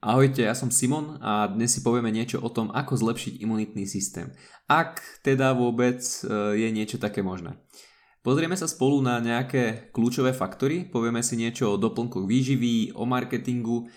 Ahojte, ja som Simon a dnes si povieme niečo o tom, ako zlepšiť imunitný systém. Ak teda vôbec e, je niečo také možné. Pozrieme sa spolu na nejaké kľúčové faktory, povieme si niečo o doplnkoch výživy, o marketingu.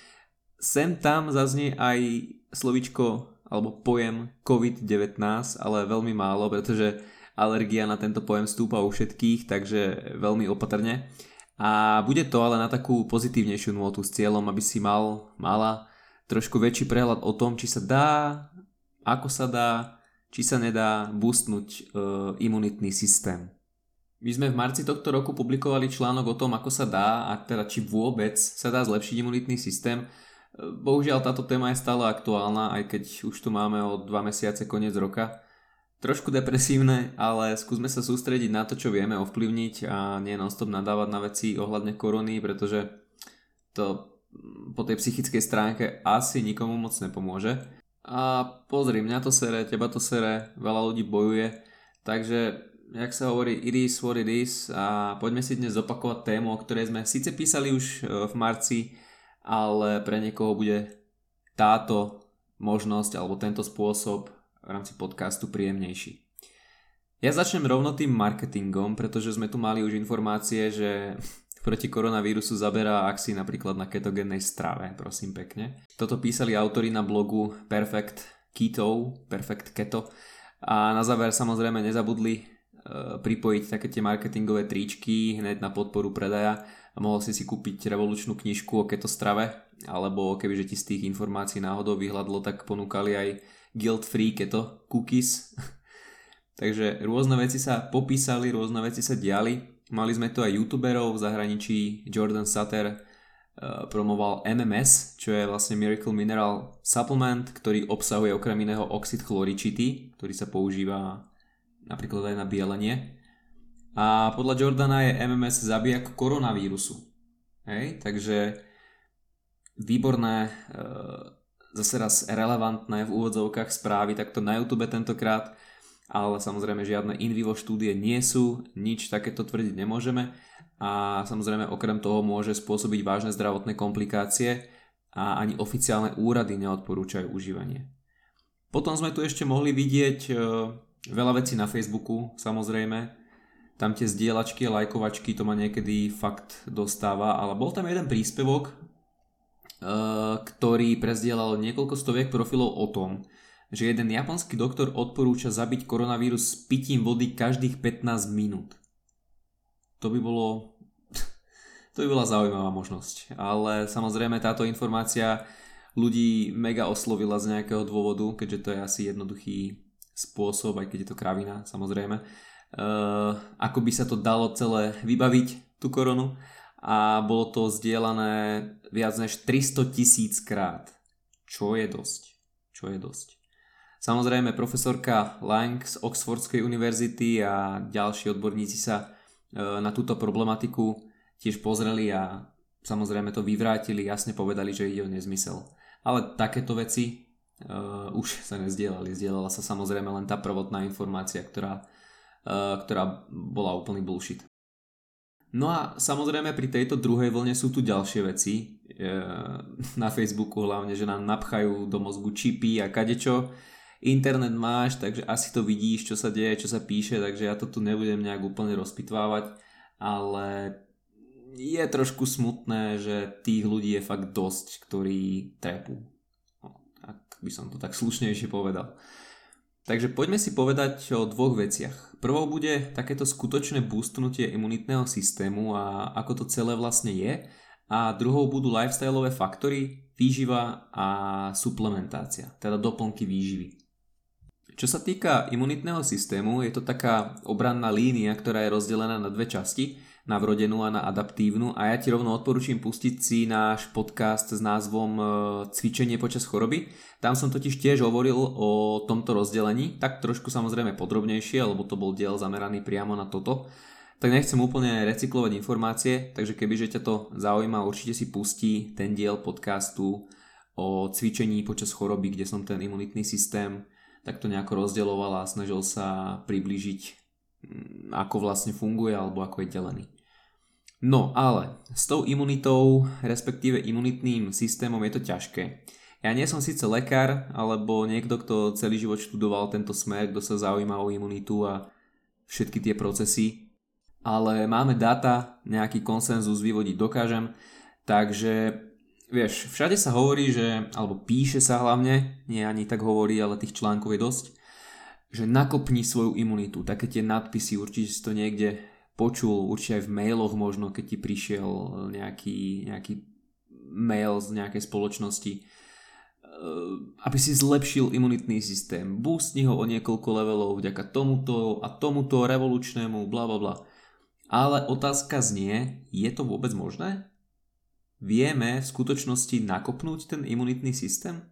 Sem tam zaznie aj slovičko alebo pojem COVID-19, ale veľmi málo, pretože alergia na tento pojem stúpa u všetkých, takže veľmi opatrne. A bude to ale na takú pozitívnejšiu nôtu s cieľom, aby si mal, mala trošku väčší prehľad o tom, či sa dá, ako sa dá, či sa nedá boostnúť e, imunitný systém. My sme v marci tohto roku publikovali článok o tom, ako sa dá a teda či vôbec sa dá zlepšiť imunitný systém. E, bohužiaľ táto téma je stále aktuálna, aj keď už tu máme o dva mesiace koniec roka. Trošku depresívne, ale skúsme sa sústrediť na to, čo vieme ovplyvniť a nie non-stop nadávať na veci ohľadne korony, pretože to po tej psychickej stránke asi nikomu moc nepomôže. A pozri, mňa to sere, teba to sere, veľa ľudí bojuje, takže jak sa hovorí, it is what it is a poďme si dnes zopakovať tému, o ktorej sme síce písali už e, v marci, ale pre niekoho bude táto možnosť alebo tento spôsob v rámci podcastu príjemnejší. Ja začnem rovno tým marketingom, pretože sme tu mali už informácie, že proti koronavírusu zaberá, ak si napríklad na ketogénnej strave, prosím pekne. Toto písali autori na blogu Perfect Keto, Perfect Keto a na záver samozrejme nezabudli e, pripojiť také tie marketingové tričky hneď na podporu predaja a mohol si si kúpiť revolučnú knižku o keto strave alebo kebyže ti z tých informácií náhodou vyhľadlo, tak ponúkali aj guilt free keto cookies. Takže rôzne veci sa popísali, rôzne veci sa diali Mali sme tu aj youtuberov v zahraničí, Jordan Sutter uh, promoval MMS, čo je vlastne Miracle Mineral Supplement, ktorý obsahuje okrem iného oxid chloričitý, ktorý sa používa napríklad aj na bielenie. A podľa Jordana je MMS zabijak koronavírusu. Hej, takže výborné, uh, zase raz relevantné v úvodzovkách správy, takto na YouTube tentokrát ale samozrejme žiadne in vivo štúdie nie sú, nič takéto tvrdiť nemôžeme a samozrejme okrem toho môže spôsobiť vážne zdravotné komplikácie a ani oficiálne úrady neodporúčajú užívanie. Potom sme tu ešte mohli vidieť e, veľa vecí na Facebooku, samozrejme. Tam tie zdieľačky lajkovačky to ma niekedy fakt dostáva, ale bol tam jeden príspevok, e, ktorý prezdielal niekoľko stoviek profilov o tom, že jeden japonský doktor odporúča zabiť koronavírus s pitím vody každých 15 minút. To by bolo... to by bola zaujímavá možnosť. Ale samozrejme táto informácia ľudí mega oslovila z nejakého dôvodu, keďže to je asi jednoduchý spôsob, aj keď je to kravina, samozrejme. Uh, ako by sa to dalo celé vybaviť, tú koronu. A bolo to zdieľané viac než 300 tisíc krát. Čo je dosť. Čo je dosť. Samozrejme profesorka Lang z Oxfordskej univerzity a ďalší odborníci sa e, na túto problematiku tiež pozreli a samozrejme to vyvrátili, jasne povedali, že ide o nezmysel. Ale takéto veci uh, už sa nezdielali. Zdieľala sa samozrejme len tá prvotná informácia, ktorá, uh, ktorá bola úplný bullshit. No a samozrejme pri tejto druhej vlne sú tu ďalšie veci. Uh, na Facebooku hlavne, že nám napchajú do mozgu čipy a kadečo internet máš, takže asi to vidíš, čo sa deje, čo sa píše, takže ja to tu nebudem nejak úplne rozpitvávať, ale je trošku smutné, že tých ľudí je fakt dosť, ktorí trepú. No, ak by som to tak slušnejšie povedal. Takže poďme si povedať o dvoch veciach. Prvou bude takéto skutočné boostnutie imunitného systému a ako to celé vlastne je. A druhou budú lifestyleové faktory, výživa a suplementácia, teda doplnky výživy. Čo sa týka imunitného systému, je to taká obranná línia, ktorá je rozdelená na dve časti, na vrodenú a na adaptívnu a ja ti rovno odporúčam pustiť si náš podcast s názvom e, Cvičenie počas choroby. Tam som totiž tiež hovoril o tomto rozdelení, tak trošku samozrejme podrobnejšie, lebo to bol diel zameraný priamo na toto. Tak nechcem úplne recyklovať informácie, takže kebyže ťa to zaujíma, určite si pustí ten diel podcastu o cvičení počas choroby, kde som ten imunitný systém tak to nejako rozdeľoval a snažil sa priblížiť, mm, ako vlastne funguje alebo ako je delený. No ale s tou imunitou, respektíve imunitným systémom je to ťažké. Ja nie som síce lekár, alebo niekto, kto celý život študoval tento smer, kto sa zaujíma o imunitu a všetky tie procesy, ale máme data, nejaký konsenzus vyvodiť dokážem, takže vieš, všade sa hovorí, že, alebo píše sa hlavne, nie ani tak hovorí, ale tých článkov je dosť, že nakopni svoju imunitu, také tie nadpisy, určite si to niekde počul, určite aj v mailoch možno, keď ti prišiel nejaký, nejaký mail z nejakej spoločnosti, eh, aby si zlepšil imunitný systém. Boostni ho o niekoľko levelov vďaka tomuto a tomuto revolučnému, bla bla bla. Ale otázka znie, je to vôbec možné? Vieme v skutočnosti nakopnúť ten imunitný systém?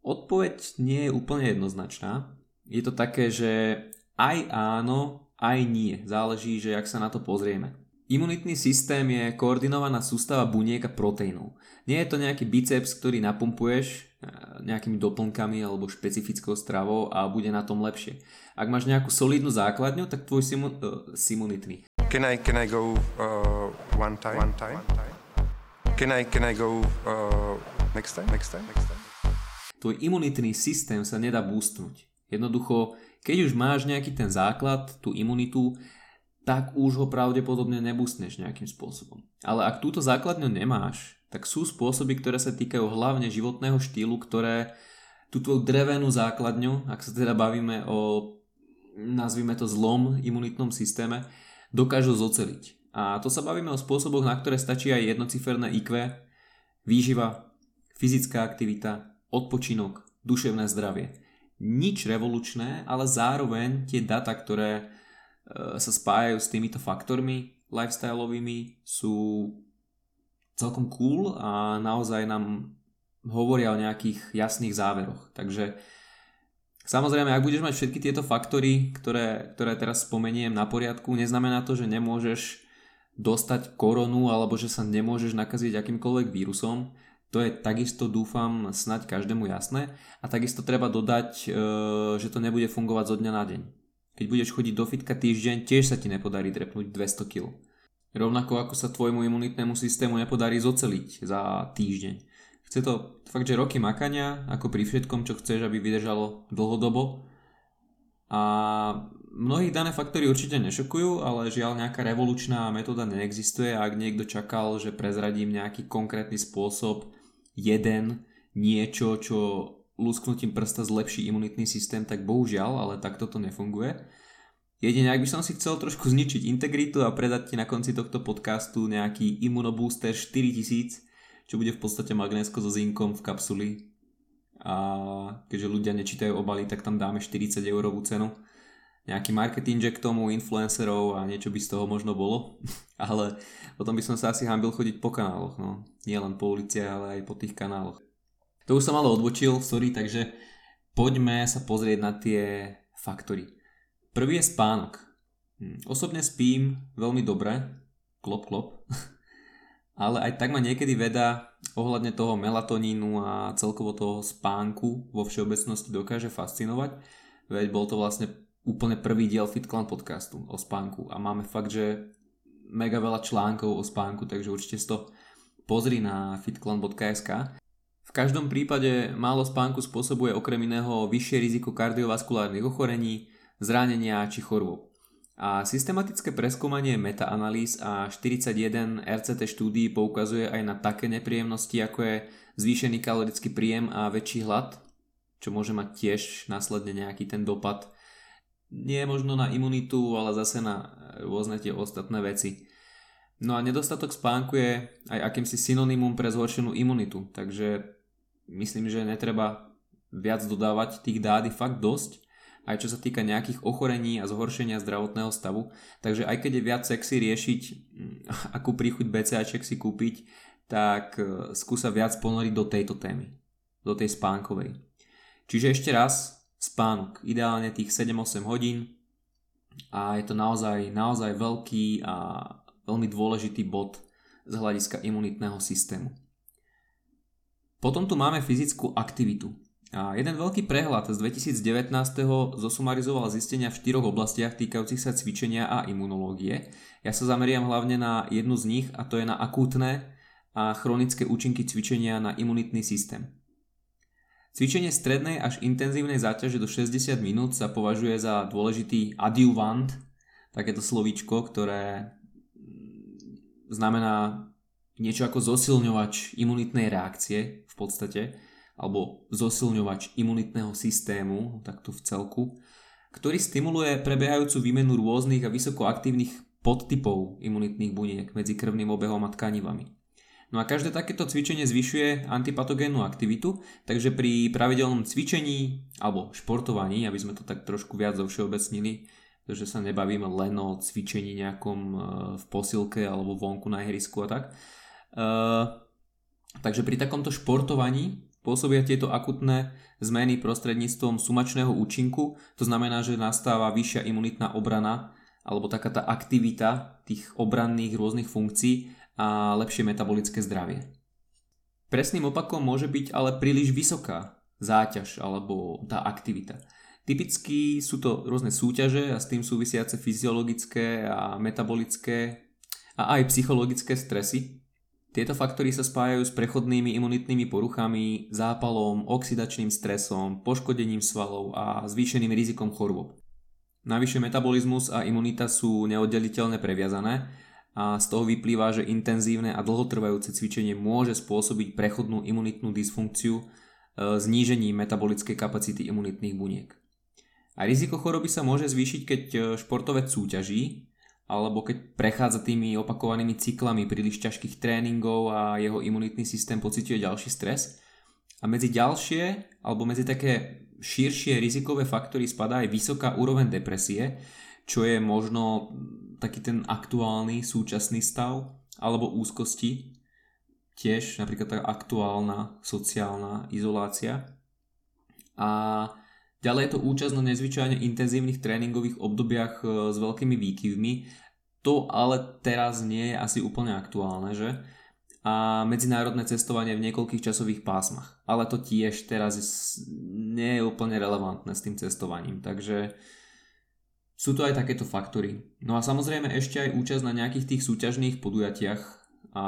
Odpoveď nie je úplne jednoznačná. Je to také, že aj áno, aj nie. Záleží, že jak sa na to pozrieme. Imunitný systém je koordinovaná sústava buniek a proteínov. Nie je to nejaký biceps, ktorý napumpuješ eh, nejakými doplnkami alebo špecifickou stravou a bude na tom lepšie. Ak máš nejakú solidnú základňu, tak tvoj simu, uh, simunitný. Can I, can I go uh, one time? One time? Can I, can I go uh, next time? Next time? Next time? Tvoj imunitný systém sa nedá boostnúť. Jednoducho, keď už máš nejaký ten základ, tú imunitu, tak už ho pravdepodobne nebústneš nejakým spôsobom. Ale ak túto základňu nemáš, tak sú spôsoby, ktoré sa týkajú hlavne životného štýlu, ktoré tú tvoju drevenú základňu, ak sa teda bavíme o nazvime to zlom imunitnom systéme, dokážu zoceliť. A to sa bavíme o spôsoboch, na ktoré stačí aj jednociferné IQ, výživa, fyzická aktivita, odpočinok, duševné zdravie. Nič revolučné, ale zároveň tie data, ktoré e, sa spájajú s týmito faktormi lifestyleovými sú celkom cool a naozaj nám hovoria o nejakých jasných záveroch. Takže Samozrejme, ak budeš mať všetky tieto faktory, ktoré, ktoré teraz spomeniem na poriadku, neznamená to, že nemôžeš dostať koronu alebo že sa nemôžeš nakaziť akýmkoľvek vírusom. To je takisto, dúfam, snať každému jasné. A takisto treba dodať, e, že to nebude fungovať zo dňa na deň. Keď budeš chodiť do fitka týždeň, tiež sa ti nepodarí trepnúť 200 kg. Rovnako ako sa tvojmu imunitnému systému nepodarí zoceliť za týždeň. Chce to fakt, že roky makania, ako pri všetkom, čo chceš, aby vydržalo dlhodobo. A mnohých dané faktory určite nešokujú, ale žiaľ nejaká revolučná metóda neexistuje ak niekto čakal, že prezradím nejaký konkrétny spôsob, jeden, niečo, čo lusknutím prsta zlepší imunitný systém, tak bohužiaľ, ale takto to nefunguje. Jedine, ak by som si chcel trošku zničiť integritu a predať ti na konci tohto podcastu nejaký Immunobooster 4000, čo bude v podstate magnésko so zinkom v kapsuli a keďže ľudia nečítajú obaly, tak tam dáme 40 eurovú cenu. Nejaký marketing k tomu, influencerov a niečo by z toho možno bolo, ale potom by som sa asi hambil chodiť po kanáloch, no. Nie len po ulici, ale aj po tých kanáloch. To už som ale odbočil, sorry, takže poďme sa pozrieť na tie faktory. Prvý je spánok. Hm, osobne spím veľmi dobre, klop klop, ale aj tak ma niekedy veda ohľadne toho melatonínu a celkovo toho spánku vo všeobecnosti dokáže fascinovať, veď bol to vlastne úplne prvý diel FitClan podcastu o spánku a máme fakt, že mega veľa článkov o spánku, takže určite si to pozri na fitclan.sk. V každom prípade málo spánku spôsobuje okrem iného vyššie riziko kardiovaskulárnych ochorení, zranenia či chorôb. A systematické preskúmanie metaanalýz a 41 RCT štúdií poukazuje aj na také nepríjemnosti, ako je zvýšený kalorický príjem a väčší hlad, čo môže mať tiež následne nejaký ten dopad. Nie možno na imunitu, ale zase na rôzne tie ostatné veci. No a nedostatok spánku je aj akýmsi synonymum pre zhoršenú imunitu, takže myslím, že netreba viac dodávať tých dát fakt dosť aj čo sa týka nejakých ochorení a zhoršenia zdravotného stavu. Takže aj keď je viac sexy riešiť, mm, akú príchuť BCAček si kúpiť, tak e, skúsa viac ponoriť do tejto témy, do tej spánkovej. Čiže ešte raz, spánok, ideálne tých 7-8 hodín a je to naozaj, naozaj veľký a veľmi dôležitý bod z hľadiska imunitného systému. Potom tu máme fyzickú aktivitu. A jeden veľký prehľad z 2019. zosumarizoval zistenia v štyroch oblastiach týkajúcich sa cvičenia a imunológie. Ja sa zameriam hlavne na jednu z nich a to je na akútne a chronické účinky cvičenia na imunitný systém. Cvičenie strednej až intenzívnej záťaže do 60 minút sa považuje za dôležitý adjuvant, takéto slovíčko, ktoré znamená niečo ako zosilňovač imunitnej reakcie v podstate alebo zosilňovač imunitného systému, takto v celku, ktorý stimuluje prebiehajúcu výmenu rôznych a vysokoaktívnych podtypov imunitných buniek medzi krvným obehom a tkanivami. No a každé takéto cvičenie zvyšuje antipatogénnu aktivitu, takže pri pravidelnom cvičení alebo športovaní, aby sme to tak trošku viac zovšeobecnili, že sa nebavíme len o cvičení nejakom e, v posilke alebo vonku na ihrisku a tak. Uh, takže pri takomto športovaní Pôsobia tieto akutné zmeny prostredníctvom sumačného účinku, to znamená, že nastáva vyššia imunitná obrana alebo taká tá aktivita tých obranných rôznych funkcií a lepšie metabolické zdravie. Presným opakom môže byť ale príliš vysoká záťaž alebo tá aktivita. Typicky sú to rôzne súťaže a s tým súvisiace fyziologické a metabolické a aj psychologické stresy, tieto faktory sa spájajú s prechodnými imunitnými poruchami, zápalom, oxidačným stresom, poškodením svalov a zvýšeným rizikom chorôb. Navyše metabolizmus a imunita sú neoddeliteľne previazané a z toho vyplýva, že intenzívne a dlhotrvajúce cvičenie môže spôsobiť prechodnú imunitnú dysfunkciu e, znížením metabolickej kapacity imunitných buniek. A riziko choroby sa môže zvýšiť, keď e, športovec súťaží, alebo keď prechádza tými opakovanými cyklami príliš ťažkých tréningov a jeho imunitný systém pociťuje ďalší stres. A medzi ďalšie, alebo medzi také širšie rizikové faktory spadá aj vysoká úroveň depresie, čo je možno taký ten aktuálny súčasný stav, alebo úzkosti, tiež napríklad tá aktuálna sociálna izolácia. A Ďalej je to účasť na nezvyčajne intenzívnych tréningových obdobiach e, s veľkými výkyvmi. To ale teraz nie je asi úplne aktuálne, že? A medzinárodné cestovanie v niekoľkých časových pásmach. Ale to tiež teraz nie je úplne relevantné s tým cestovaním. Takže sú to aj takéto faktory. No a samozrejme ešte aj účasť na nejakých tých súťažných podujatiach a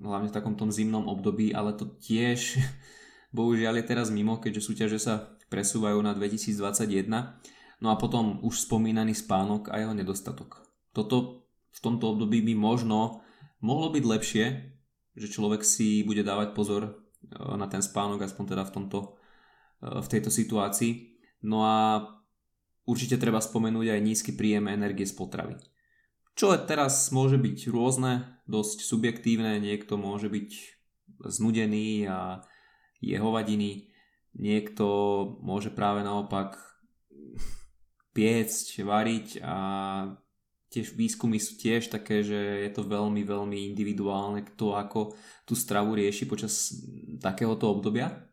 hlavne v takom tom zimnom období, ale to tiež bohužiaľ je teraz mimo, keďže súťaže sa presúvajú na 2021. No a potom už spomínaný spánok a jeho nedostatok. Toto v tomto období by možno mohlo byť lepšie, že človek si bude dávať pozor e, na ten spánok, aspoň teda v, tomto, e, v tejto situácii. No a určite treba spomenúť aj nízky príjem energie z potravy. Čo teraz môže byť rôzne, dosť subjektívne, niekto môže byť znudený a je hovadiny, Niekto môže práve naopak piecť, variť a tiež výskumy sú tiež také, že je to veľmi, veľmi individuálne, kto ako tú stravu rieši počas takéhoto obdobia.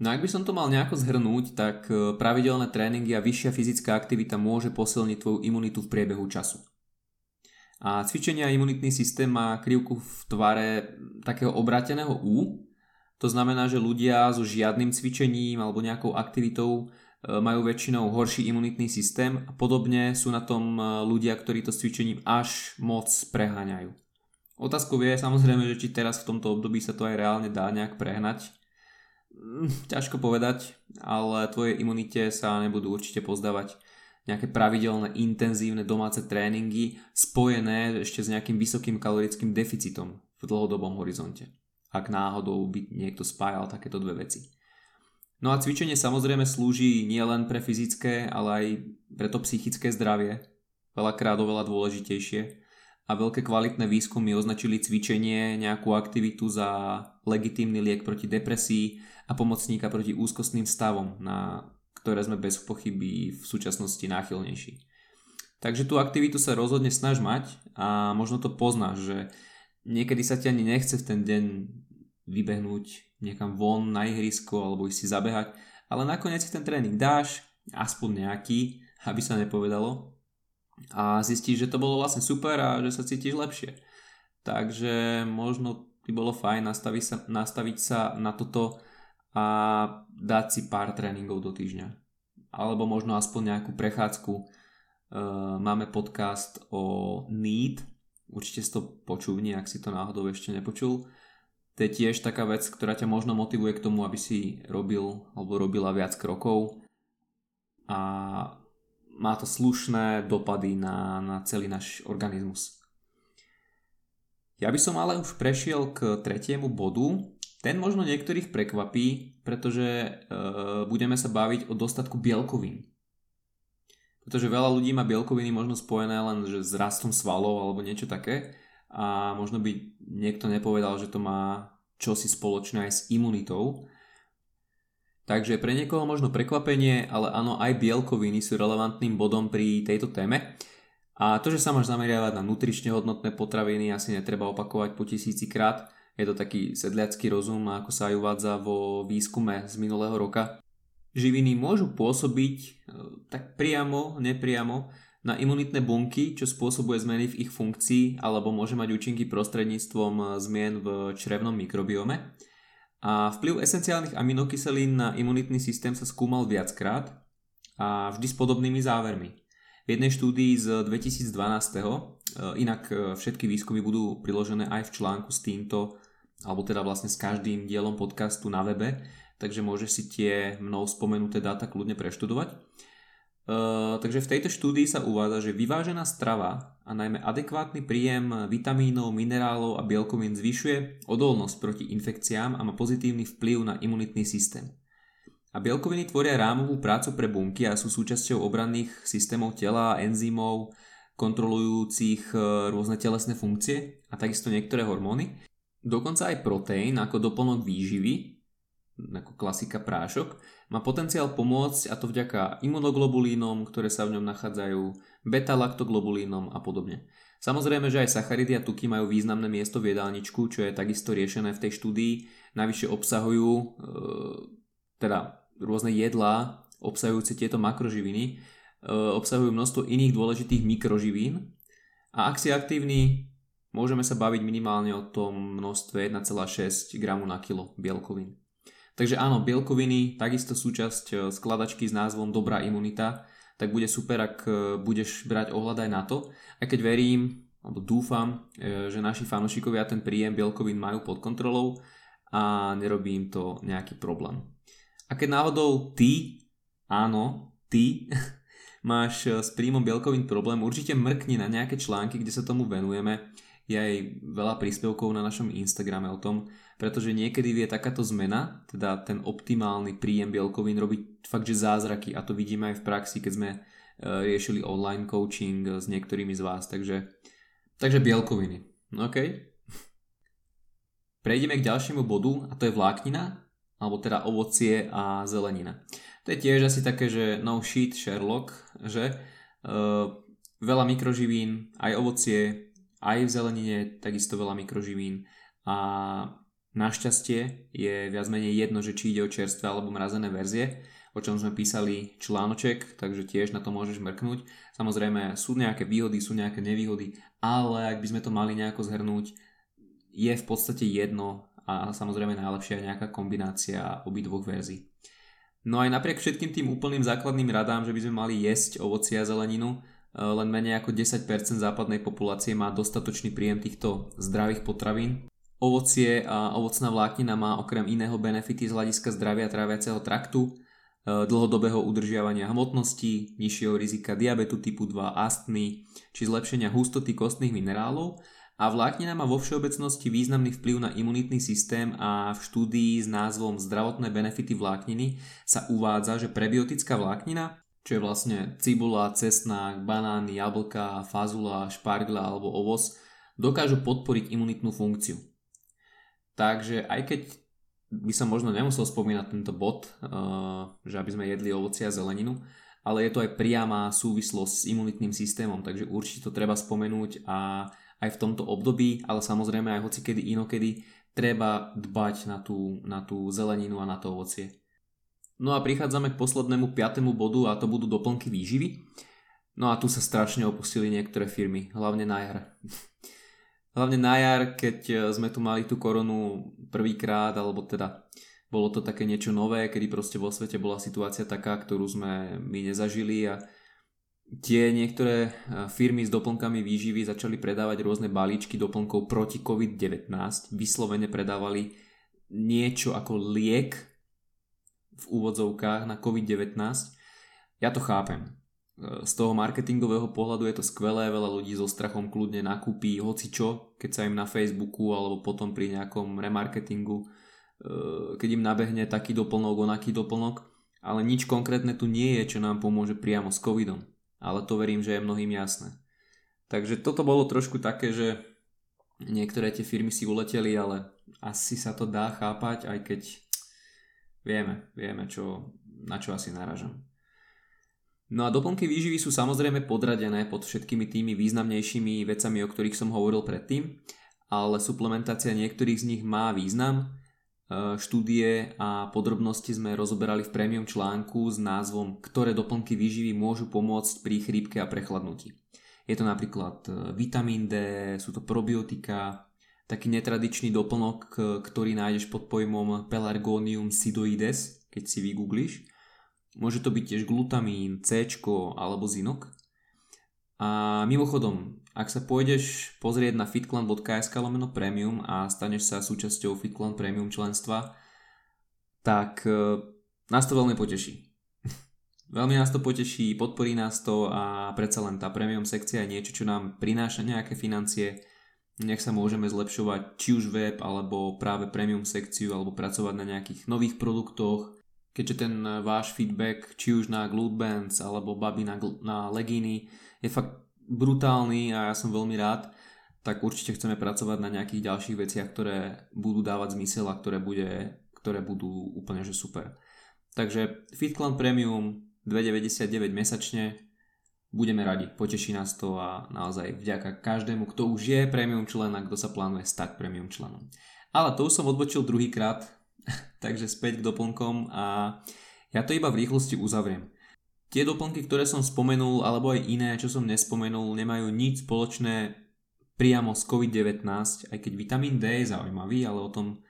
No ak by som to mal nejako zhrnúť, tak e, pravidelné tréningy a vyššia fyzická aktivita môže posilniť tvoju imunitu v priebehu času. A cvičenie a imunitný systém má krivku v tvare takého obráteného U, to znamená, že ľudia so žiadnym cvičením alebo nejakou aktivitou e, majú väčšinou horší imunitný systém a podobne sú na tom e, ľudia, ktorí to s cvičením až moc preháňajú. Otázkou je samozrejme, že či teraz v tomto období sa to aj reálne dá nejak prehnať. Hm, ťažko povedať, ale tvoje imunite sa nebudú určite pozdávať nejaké pravidelné intenzívne domáce tréningy spojené ešte s nejakým vysokým kalorickým deficitom v dlhodobom horizonte ak náhodou by niekto spájal takéto dve veci. No a cvičenie samozrejme slúži nielen pre fyzické, ale aj pre to psychické zdravie, veľakrát oveľa dôležitejšie. A veľké kvalitné výskumy označili cvičenie, nejakú aktivitu za legitímny liek proti depresii a pomocníka proti úzkostným stavom, na ktoré sme bez pochyby v súčasnosti náchylnejší. Takže tú aktivitu sa rozhodne snaž mať a možno to poznáš, že niekedy sa ti ani nechce v ten deň vybehnúť niekam von na ihrisko alebo ísť si zabehať, ale nakoniec si ten tréning dáš, aspoň nejaký, aby sa nepovedalo a zistíš, že to bolo vlastne super a že sa cítiš lepšie. Takže možno by bolo fajn nastaviť sa, nastaviť sa na toto a dať si pár tréningov do týždňa. Alebo možno aspoň nejakú prechádzku. E, máme podcast o NEED, určite si to počúvni, ak si to náhodou ešte nepočul. To je tiež taká vec, ktorá ťa možno motivuje k tomu, aby si robil alebo robila viac krokov a má to slušné dopady na, na celý náš organizmus. Ja by som ale už prešiel k tretiemu bodu. Ten možno niektorých prekvapí, pretože e, budeme sa baviť o dostatku bielkovín. Pretože veľa ľudí má bielkoviny možno spojené len že s rastom svalov alebo niečo také a možno by niekto nepovedal, že to má čosi spoločné aj s imunitou. Takže pre niekoho možno prekvapenie, ale áno, aj bielkoviny sú relevantným bodom pri tejto téme. A to, že sa máš zameriavať na nutrične hodnotné potraviny, asi netreba opakovať po tisícikrát. Je to taký sedliacký rozum, ako sa aj uvádza vo výskume z minulého roka. Živiny môžu pôsobiť e, tak priamo, nepriamo na imunitné bunky, čo spôsobuje zmeny v ich funkcii alebo môže mať účinky prostredníctvom e, zmien v črevnom mikrobiome. A vplyv esenciálnych aminokyselín na imunitný systém sa skúmal viackrát a vždy s podobnými závermi. V jednej štúdii z 2012. E, inak e, všetky výskumy budú priložené aj v článku s týmto, alebo teda vlastne s každým dielom podcastu na webe, takže môžeš si tie mnou spomenuté dáta kľudne preštudovať. Uh, takže v tejto štúdii sa uvádza, že vyvážená strava a najmä adekvátny príjem vitamínov, minerálov a bielkovín zvyšuje odolnosť proti infekciám a má pozitívny vplyv na imunitný systém. A bielkoviny tvoria rámovú prácu pre bunky a sú súčasťou obranných systémov tela, enzymov, kontrolujúcich e, rôzne telesné funkcie a takisto niektoré hormóny. Dokonca aj proteín ako doplnok výživy, ako klasika prášok, má potenciál pomôcť a to vďaka imunoglobulínom, ktoré sa v ňom nachádzajú, beta-laktoglobulínom a podobne. Samozrejme, že aj sacharidy a tuky majú významné miesto v jedálničku, čo je takisto riešené v tej štúdii. Navyše obsahujú, e, teda rôzne jedlá obsahujúce tieto makroživiny e, obsahujú množstvo iných dôležitých mikroživín a ak si aktívny, môžeme sa baviť minimálne o tom množstve 1,6 g na kilo bielkovín. Takže áno, bielkoviny, takisto súčasť e, skladačky s názvom Dobrá imunita, tak bude super, ak e, budeš brať ohľad aj na to. Aj keď verím, alebo dúfam, že naši fanúšikovia ten príjem bielkovín majú pod kontrolou a nerobí im to nejaký problém. A keď náhodou ty, áno, ty, máš eh, s príjmom bielkovín problém, určite mrkni na nejaké články, kde sa tomu venujeme. Je aj veľa príspevkov na našom Instagrame o tom, pretože niekedy vie takáto zmena, teda ten optimálny príjem bielkovín robiť fakt, že zázraky a to vidíme aj v praxi, keď sme eh, riešili online coaching s niektorými z vás, takže, takže bielkoviny. OK? Prejdeme k ďalšiemu bodu a to je vláknina alebo teda ovocie a zelenina. To je tiež asi také, že no shit Sherlock, že uh, veľa mikroživín, aj ovocie, aj v zelenine takisto veľa mikroživín a našťastie je viac menej jedno, že či ide o čerstvé alebo mrazené verzie, o čom sme písali článoček, takže tiež na to môžeš mrknúť. Samozrejme sú nejaké výhody, sú nejaké nevýhody, ale ak by sme to mali nejako zhrnúť, je v podstate jedno, a samozrejme najlepšia je nejaká kombinácia obidvoch verzií. No aj napriek všetkým tým úplným základným radám, že by sme mali jesť ovoci a zeleninu, e, len menej ako 10% západnej populácie má dostatočný príjem týchto zdravých potravín. Ovocie a ovocná vláknina má okrem iného benefity z hľadiska zdravia tráviaceho traktu, e, dlhodobého udržiavania hmotnosti, nižšieho rizika diabetu typu 2, astmy či zlepšenia hustoty kostných minerálov a vláknina má vo všeobecnosti významný vplyv na imunitný systém a v štúdii s názvom Zdravotné benefity vlákniny sa uvádza, že prebiotická vláknina, čo je vlastne cibula, cesnák, banány, jablka, fazula, špargla alebo ovoz, dokážu podporiť imunitnú funkciu. Takže aj keď by som možno nemusel spomínať tento bod, eh, že aby sme jedli ovoci a zeleninu, ale je to aj priama súvislosť s imunitným systémom, takže určite to treba spomenúť a aj v tomto období, ale samozrejme aj hocikedy inokedy treba dbať na tú, na tú zeleninu a na to ovocie. No a prichádzame k poslednému piatému bodu a to budú doplnky výživy. No a tu sa strašne opustili niektoré firmy, hlavne na jar. hlavne na jar, keď sme tu mali tú koronu prvýkrát, alebo teda bolo to také niečo nové, kedy proste vo svete bola situácia taká, ktorú sme my nezažili a tie niektoré firmy s doplnkami výživy začali predávať rôzne balíčky doplnkov proti COVID-19, vyslovene predávali niečo ako liek v úvodzovkách na COVID-19. Ja to chápem. Z toho marketingového pohľadu je to skvelé, veľa ľudí so strachom kľudne nakúpi hocičo, keď sa im na Facebooku alebo potom pri nejakom remarketingu Eh, keď im nabehne taký doplnok, onaký doplnok, ale nič konkrétne tu nie je, čo nám pomôže priamo s covidom. Ale to verím, že je mnohým jasné. Takže toto bolo trošku také, že niektoré tie firmy si uleteli, ale asi sa to dá chápať, aj keď vieme, vieme, čo, na čo asi naražam. No a doplnky výživy sú samozrejme podradené pod všetkými tými významnejšími vecami, o ktorých som hovoril predtým, ale suplementácia niektorých z nich má význam štúdie a podrobnosti sme rozoberali v prémium článku s názvom Ktoré doplnky výživy môžu pomôcť pri chrípke a prechladnutí. Je to napríklad e, vitamín D, sú to probiotika, taký netradičný doplnok, ktorý nájdeš pod pojmom Pelargonium sidoides, keď si vygoogliš. Môže to byť tiež glutamín, C alebo zinok. A mimochodom, ak sa pôjdeš pozrieť na fitclan.sk lomeno premium a staneš sa súčasťou Fitclan premium členstva, tak e, nás to veľmi poteší. veľmi nás to poteší, podporí nás to a predsa len tá premium sekcia je niečo, čo nám prináša nejaké financie, nech sa môžeme zlepšovať či už web alebo práve premium sekciu alebo pracovať na nejakých nových produktoch, keďže ten váš feedback či už na glute bands alebo baby na, na legíny je fakt brutálny a ja som veľmi rád, tak určite chceme pracovať na nejakých ďalších veciach, ktoré budú dávať zmysel a ktoré, bude, ktoré budú úplne že super. Takže FitClan Premium 2,99 mesačne, budeme radi, poteší nás to a naozaj vďaka každému, kto už je premium člen a kto sa plánuje stať premium členom. Ale to už som odbočil druhýkrát, takže späť k doplnkom a ja to iba v rýchlosti uzavriem. Tie doplnky, ktoré som spomenul, alebo aj iné, čo som nespomenul, nemajú nič spoločné priamo s COVID-19, aj keď vitamín D je zaujímavý, ale o tom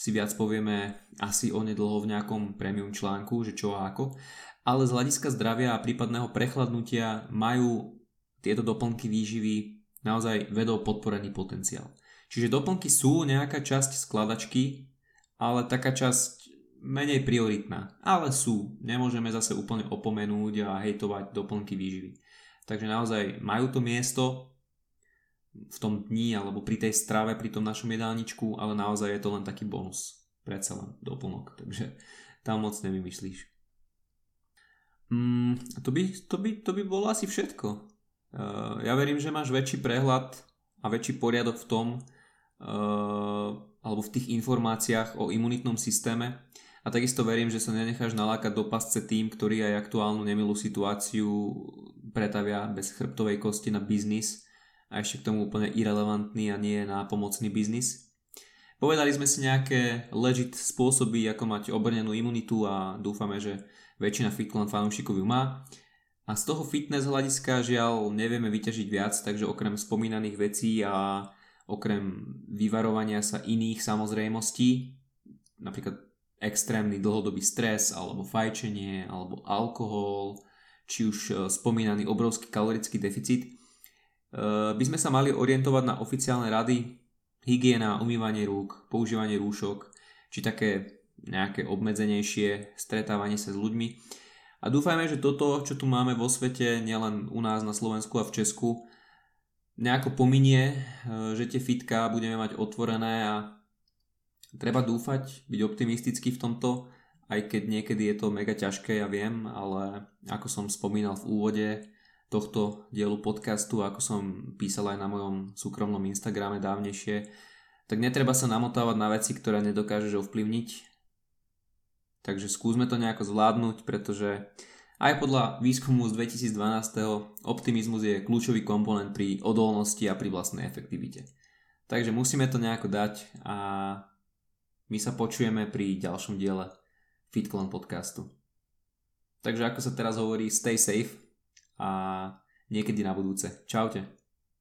si viac povieme asi onedlho v nejakom premium článku, že čo a ako. Ale z hľadiska zdravia a prípadného prechladnutia majú tieto doplnky výživy naozaj vedou podporený potenciál. Čiže doplnky sú nejaká časť skladačky, ale taká časť menej prioritná, ale sú. Nemôžeme zase úplne opomenúť a hejtovať doplnky výživy. Takže naozaj majú to miesto v tom dni alebo pri tej strave, pri tom našom jedálničku, ale naozaj je to len taký bonus. Predsa len doplnok, takže tam moc nevymyslíš. Mm, to, by, to, by, to by bolo asi všetko. Uh, ja verím, že máš väčší prehľad a väčší poriadok v tom, uh, alebo v tých informáciách o imunitnom systéme a takisto verím, že sa nenecháš nalákať do pasce tým, ktorí aj aktuálnu nemilú situáciu pretavia bez chrbtovej kosti na biznis a ešte k tomu úplne irrelevantný a nie na pomocný biznis. Povedali sme si nejaké legit spôsoby, ako mať obrnenú imunitu a dúfame, že väčšina Fitland fanúšikov ju má. A z toho fitness hľadiska žiaľ nevieme vyťažiť viac, takže okrem spomínaných vecí a okrem vyvarovania sa iných samozrejmostí, napríklad extrémny dlhodobý stres alebo fajčenie alebo alkohol, či už e, spomínaný obrovský kalorický deficit, e, by sme sa mali orientovať na oficiálne rady, hygiena, umývanie rúk, používanie rúšok, či také nejaké obmedzenejšie stretávanie sa s ľuďmi. A dúfajme, že toto, čo tu máme vo svete, nielen u nás na Slovensku a v Česku, nejako pominie, e, že tie fitka budeme mať otvorené a Treba dúfať, byť optimistický v tomto, aj keď niekedy je to mega ťažké, ja viem, ale ako som spomínal v úvode tohto dielu podcastu, ako som písal aj na mojom súkromnom Instagrame dávnejšie, tak netreba sa namotávať na veci, ktoré nedokážeš ovplyvniť. Takže skúsme to nejako zvládnuť, pretože aj podľa výskumu z 2012. optimizmus je kľúčový komponent pri odolnosti a pri vlastnej efektivite. Takže musíme to nejako dať a my sa počujeme pri ďalšom diele FitClan podcastu. Takže ako sa teraz hovorí, stay safe a niekedy na budúce. Čaute.